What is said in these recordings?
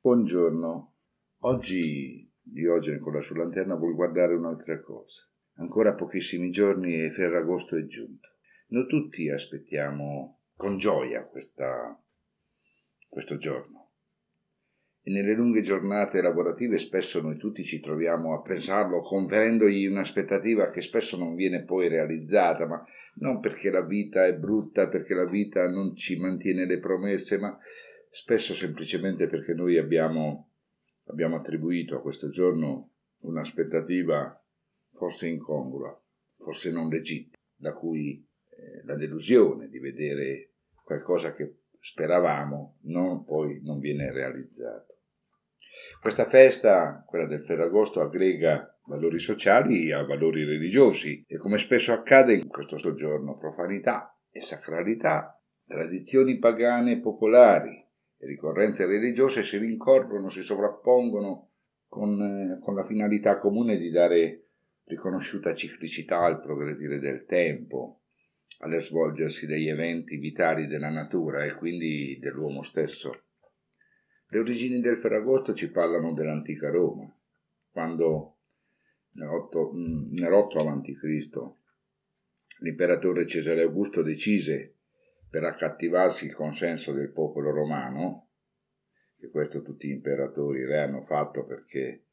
Buongiorno. Oggi Diogene con la sua lanterna vuol guardare un'altra cosa. Ancora pochissimi giorni e Ferragosto è giunto. Noi tutti aspettiamo con gioia questa, questo giorno. E nelle lunghe giornate lavorative spesso noi tutti ci troviamo a pensarlo, conferendogli un'aspettativa che spesso non viene poi realizzata, ma non perché la vita è brutta, perché la vita non ci mantiene le promesse, ma spesso semplicemente perché noi abbiamo, abbiamo attribuito a questo giorno un'aspettativa forse incongrua, forse non legittima, da cui eh, la delusione di vedere qualcosa che speravamo non, poi non viene realizzato. Questa festa, quella del Ferragosto, aggrega valori sociali a valori religiosi e come spesso accade in questo soggiorno profanità e sacralità, tradizioni pagane e popolari e ricorrenze religiose si rincorrono, si sovrappongono con, eh, con la finalità comune di dare riconosciuta ciclicità al progredire del tempo, allo svolgersi degli eventi vitali della natura e quindi dell'uomo stesso. Le origini del Ferragosto ci parlano dell'antica Roma, quando nell'8, nell'8 a.C. l'imperatore Cesare Augusto decise, per accattivarsi il consenso del popolo romano, che questo tutti gli imperatori re hanno fatto perché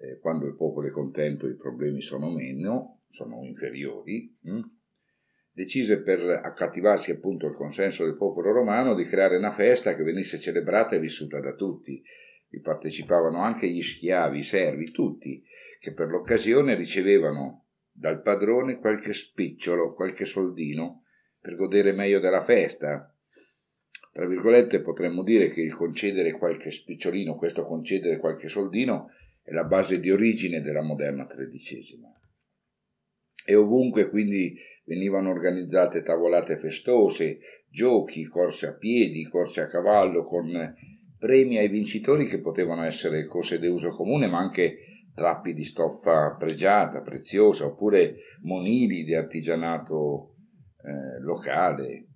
eh, quando il popolo è contento i problemi sono meno, sono inferiori, hm? decise per accattivarsi appunto il consenso del popolo romano di creare una festa che venisse celebrata e vissuta da tutti. Vi partecipavano anche gli schiavi, i servi, tutti, che per l'occasione ricevevano dal padrone qualche spicciolo, qualche soldino, per godere meglio della festa. Tra virgolette potremmo dire che il concedere qualche spicciolino, questo concedere qualche soldino, è la base di origine della moderna tredicesima e ovunque quindi venivano organizzate tavolate festose, giochi, corse a piedi, corse a cavallo con premi ai vincitori che potevano essere cose d'uso comune, ma anche trappi di stoffa pregiata, preziosa, oppure monili di artigianato eh, locale.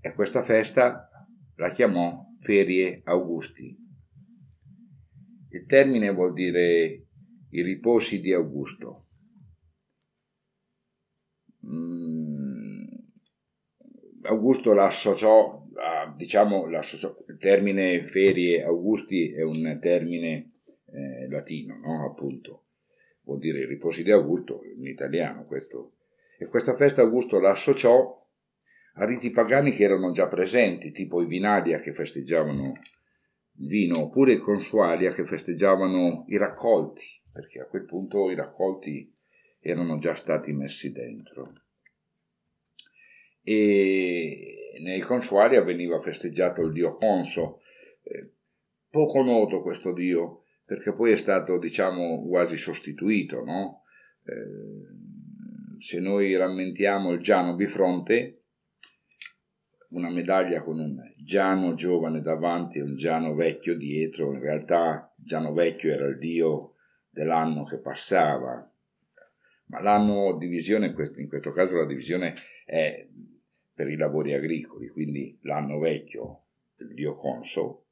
E questa festa la chiamò Ferie Augusti. Il termine vuol dire i riposi di Augusto. Mm, Augusto l'associò, a, diciamo, l'associò, il termine ferie Augusti è un termine eh, latino, no? appunto, vuol dire riposi di Augusto, in italiano questo. E questa festa Augusto l'associò a riti pagani che erano già presenti, tipo i Vinalia che festeggiavano il vino, oppure i Consualia che festeggiavano i raccolti, perché a quel punto i raccolti erano già stati messi dentro. E nei consuali avveniva festeggiato il dio Conso, eh, poco noto questo dio, perché poi è stato, diciamo, quasi sostituito, no? eh, se noi rammentiamo il Giano Bifronte, una medaglia con un Giano giovane davanti e un Giano vecchio dietro, in realtà Giano vecchio era il dio dell'anno che passava, ma l'anno divisione, in questo, caso la divisione è per i lavori agricoli, quindi l'anno vecchio del dio Conso,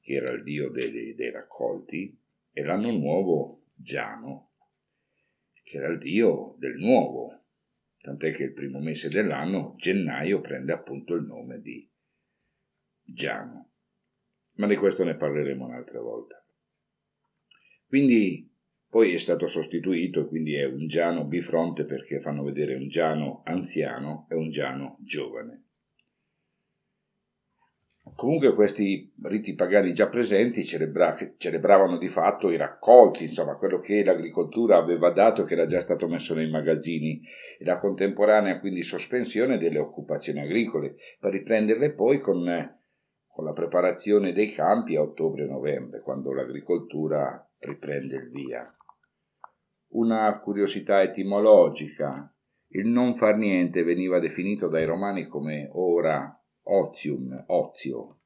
che era il dio dei, dei raccolti, e l'anno nuovo Giano, che era il dio del nuovo, tant'è che il primo mese dell'anno, gennaio, prende appunto il nome di Giano. Ma di questo ne parleremo un'altra volta. Quindi poi è stato sostituito quindi è un Giano bifronte perché fanno vedere un Giano anziano e un Giano giovane. Comunque questi riti pagani già presenti celebra- celebravano di fatto i raccolti, insomma quello che l'agricoltura aveva dato che era già stato messo nei magazzini e la contemporanea quindi sospensione delle occupazioni agricole per riprenderle poi con, con la preparazione dei campi a ottobre-novembre quando l'agricoltura riprende il via. Una curiosità etimologica. Il non far niente veniva definito dai romani come ora ozium, ozio,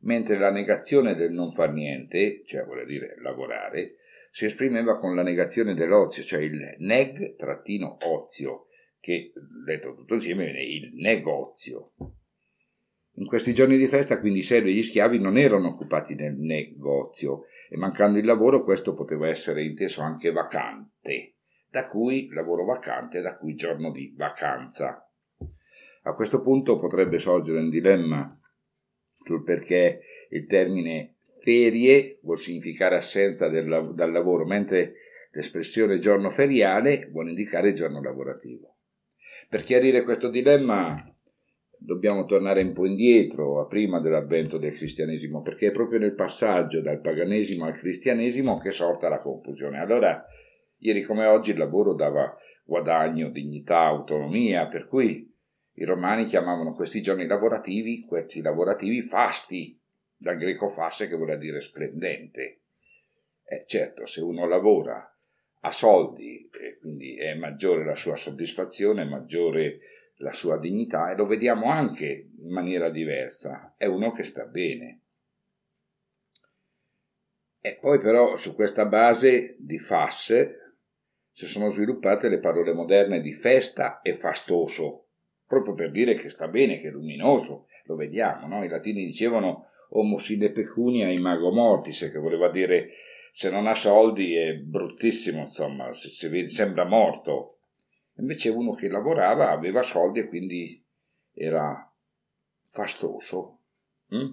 mentre la negazione del non far niente, cioè vuol dire lavorare, si esprimeva con la negazione dell'ozio, cioè il neg-ozio, che detto tutto insieme viene il negozio. In questi giorni di festa quindi i servi e gli schiavi non erano occupati nel negozio e mancando il lavoro questo poteva essere inteso anche vacante, da cui lavoro vacante, da cui giorno di vacanza. A questo punto potrebbe sorgere un dilemma sul perché il termine ferie vuol significare assenza del, dal lavoro, mentre l'espressione giorno feriale vuole indicare giorno lavorativo. Per chiarire questo dilemma dobbiamo tornare un po' indietro, a prima dell'avvento del cristianesimo, perché è proprio nel passaggio dal paganesimo al cristianesimo che sorta la confusione. Allora, ieri come oggi il lavoro dava guadagno, dignità, autonomia, per cui i romani chiamavano questi giorni lavorativi, questi lavorativi fasti, dal greco fasse che vuol dire splendente. Eh, certo, se uno lavora ha soldi e quindi è maggiore la sua soddisfazione, maggiore la sua dignità e lo vediamo anche in maniera diversa, è uno che sta bene. E poi però su questa base di fasse si sono sviluppate le parole moderne di festa e fastoso, proprio per dire che sta bene, che è luminoso, lo vediamo, no? I latini dicevano homo sine pecunia imago mortis, che voleva dire se non ha soldi è bruttissimo, insomma, se, se sembra morto. Invece uno che lavorava aveva soldi e quindi era fastoso. Hm?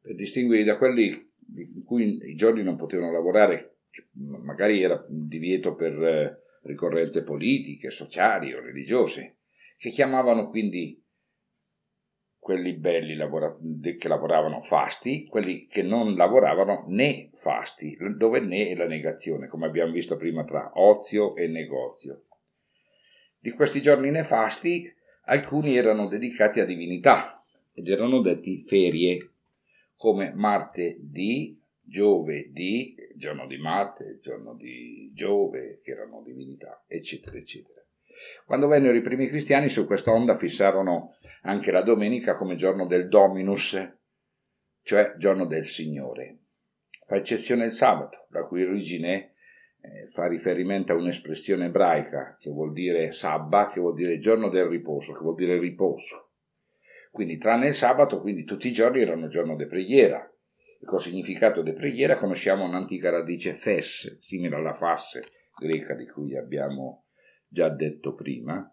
Per distinguere da quelli in cui i giorni non potevano lavorare, magari era divieto per eh, ricorrenze politiche, sociali o religiose, che chiamavano quindi quelli belli lavora- che lavoravano fasti, quelli che non lavoravano né fasti, dove né è la negazione, come abbiamo visto prima tra ozio e negozio. Di questi giorni nefasti, alcuni erano dedicati a divinità ed erano detti ferie, come martedì, giovedì, giorno di Marte, giorno di Giove, che erano divinità, eccetera, eccetera. Quando vennero i primi cristiani su questa onda fissarono anche la domenica come giorno del Dominus, cioè giorno del Signore. Fa eccezione il sabato, la cui origine eh, fa riferimento a un'espressione ebraica che vuol dire sabba, che vuol dire giorno del riposo, che vuol dire riposo. Quindi tranne il sabato, quindi tutti i giorni erano giorno di preghiera. Col significato di preghiera conosciamo un'antica radice fes, simile alla fasse greca di cui abbiamo già detto prima,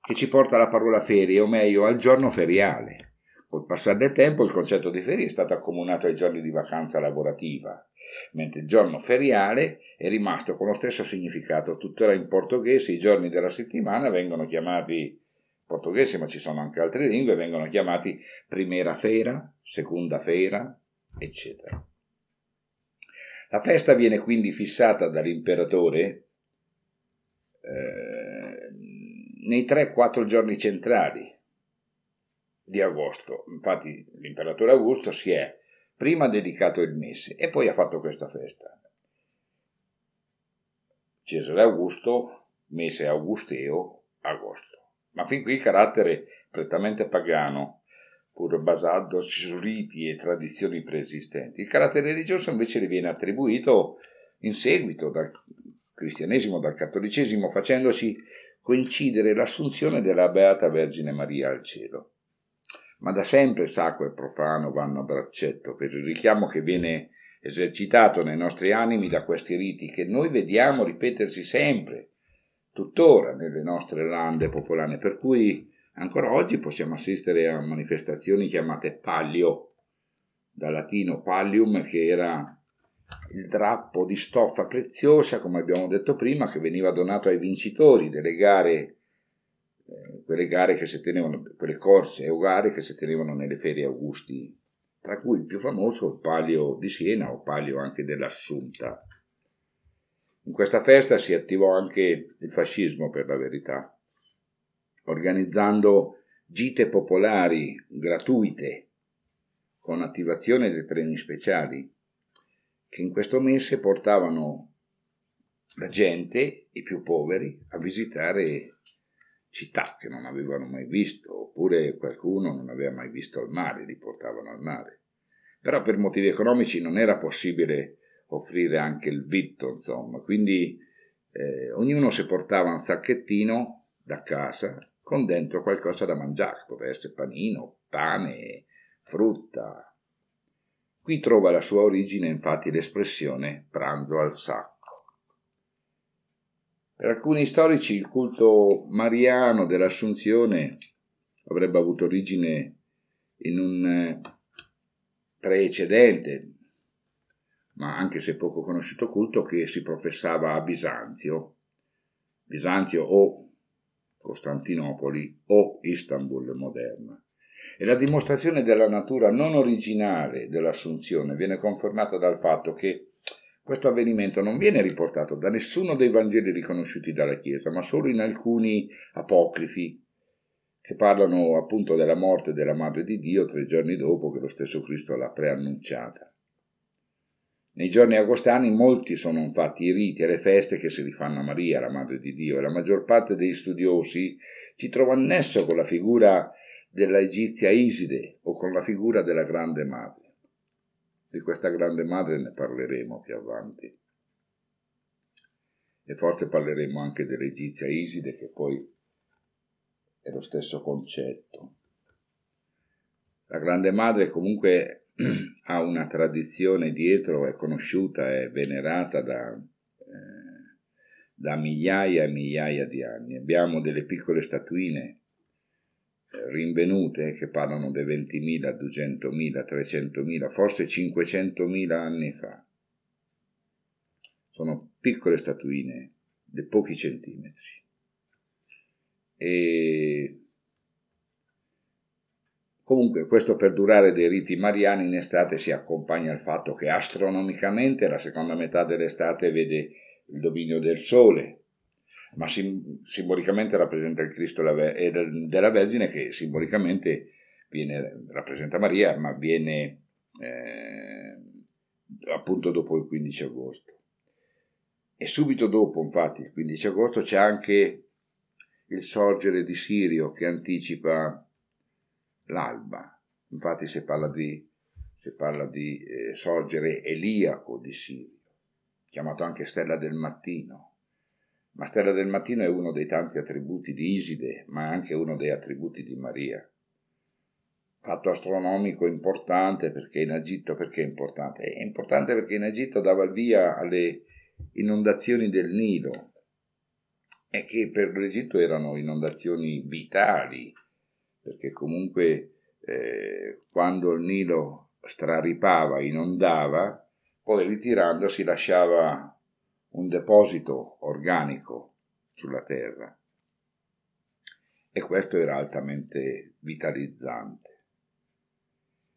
che ci porta alla parola ferie, o meglio al giorno feriale. Col passare del tempo il concetto di ferie è stato accomunato ai giorni di vacanza lavorativa, mentre il giorno feriale è rimasto con lo stesso significato. Tuttora in portoghese i giorni della settimana vengono chiamati portoghese, ma ci sono anche altre lingue, vengono chiamati primera fera, seconda fera, eccetera. La festa viene quindi fissata dall'imperatore eh, nei 3-4 giorni centrali di agosto. Infatti l'imperatore Augusto si è prima dedicato il mese e poi ha fatto questa festa. Cesare Augusto, mese augusteo, agosto. Ma fin qui carattere prettamente pagano, pur basato su riti e tradizioni preesistenti. Il carattere religioso invece le viene attribuito in seguito dal cristianesimo dal cattolicesimo, facendoci coincidere l'assunzione della Beata Vergine Maria al cielo. Ma da sempre sacro e profano vanno a braccetto per il richiamo che viene esercitato nei nostri animi da questi riti che noi vediamo ripetersi sempre, tuttora nelle nostre lande popolane, per cui ancora oggi possiamo assistere a manifestazioni chiamate palio, dal latino pallium che era il drappo di stoffa preziosa, come abbiamo detto prima, che veniva donato ai vincitori delle gare, eh, quelle gare che si tenevano, quelle corse o gare che si tenevano nelle ferie augusti, tra cui il più famoso il Palio di Siena o Palio anche dell'Assunta. In questa festa si attivò anche il fascismo, per la verità, organizzando gite popolari gratuite con attivazione dei treni speciali che in questo mese portavano la gente, i più poveri, a visitare città che non avevano mai visto, oppure qualcuno non aveva mai visto il mare, li portavano al mare. Però per motivi economici non era possibile offrire anche il vitto, insomma, quindi eh, ognuno si portava un sacchettino da casa con dentro qualcosa da mangiare, può essere panino, pane, frutta. Qui trova la sua origine infatti l'espressione pranzo al sacco. Per alcuni storici il culto mariano dell'Assunzione avrebbe avuto origine in un eh, precedente, ma anche se poco conosciuto culto che si professava a Bisanzio, Bisanzio o Costantinopoli o Istanbul moderna. E la dimostrazione della natura non originale dell'Assunzione viene confermata dal fatto che questo avvenimento non viene riportato da nessuno dei Vangeli riconosciuti dalla Chiesa, ma solo in alcuni apocrifi che parlano appunto della morte della Madre di Dio tre giorni dopo che lo stesso Cristo l'ha preannunciata. Nei giorni agostani molti sono infatti i riti e le feste che si rifanno a Maria, la Madre di Dio, e la maggior parte dei studiosi ci trova annesso con la figura della egizia Iside o con la figura della Grande Madre. Di questa grande madre ne parleremo più avanti. E forse parleremo anche dell'Egizia Iside, che poi è lo stesso concetto. La grande madre comunque ha una tradizione dietro, è conosciuta, è venerata da, eh, da migliaia e migliaia di anni. Abbiamo delle piccole statuine rinvenute che parlano di 20.000, 200.000, 300.000, forse 500.000 anni fa. Sono piccole statuine di pochi centimetri. E Comunque questo perdurare dei riti mariani in estate si accompagna al fatto che astronomicamente la seconda metà dell'estate vede il dominio del Sole, ma sim- simbolicamente rappresenta il Cristo della Vergine che simbolicamente viene, rappresenta Maria, ma viene eh, appunto dopo il 15 agosto. E subito dopo, infatti, il 15 agosto c'è anche il sorgere di Sirio che anticipa l'alba. Infatti si parla di, si parla di eh, sorgere eliaco di Sirio, chiamato anche stella del mattino ma Stella del Mattino è uno dei tanti attributi di Iside, ma anche uno dei attributi di Maria. Fatto astronomico importante perché in Egitto, perché è importante? È importante perché in Egitto dava il via alle inondazioni del Nilo e che per l'Egitto erano inondazioni vitali, perché comunque eh, quando il Nilo straripava, inondava, poi ritirandosi lasciava un deposito organico sulla terra. E questo era altamente vitalizzante.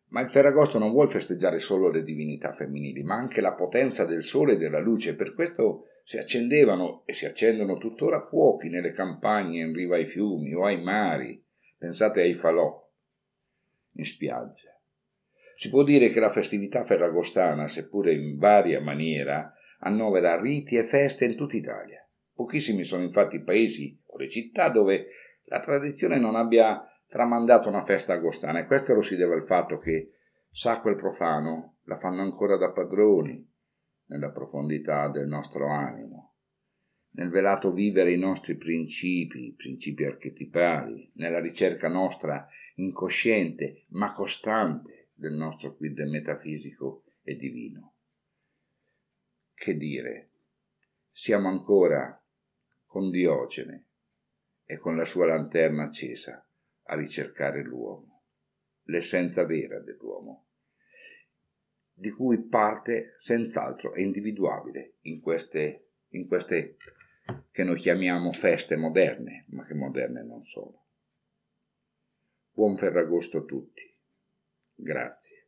Ma il Ferragosto non vuole festeggiare solo le divinità femminili, ma anche la potenza del sole e della luce. Per questo si accendevano e si accendono tuttora fuochi nelle campagne in riva ai fiumi o ai mari. Pensate ai falò in spiaggia. Si può dire che la festività ferragostana, seppure in varia maniera, annovera riti e feste in tutta Italia. Pochissimi sono infatti i paesi o le città dove la tradizione non abbia tramandato una festa agostana e questo lo si deve al fatto che sacro e profano la fanno ancora da padroni nella profondità del nostro animo, nel velato vivere i nostri principi, principi archetipali, nella ricerca nostra incosciente ma costante del nostro quid metafisico e divino. Che dire, siamo ancora con Diogene e con la sua lanterna accesa a ricercare l'uomo, l'essenza vera dell'uomo, di cui parte senz'altro è individuabile in queste, in queste che noi chiamiamo feste moderne, ma che moderne non sono. Buon Ferragosto a tutti. Grazie.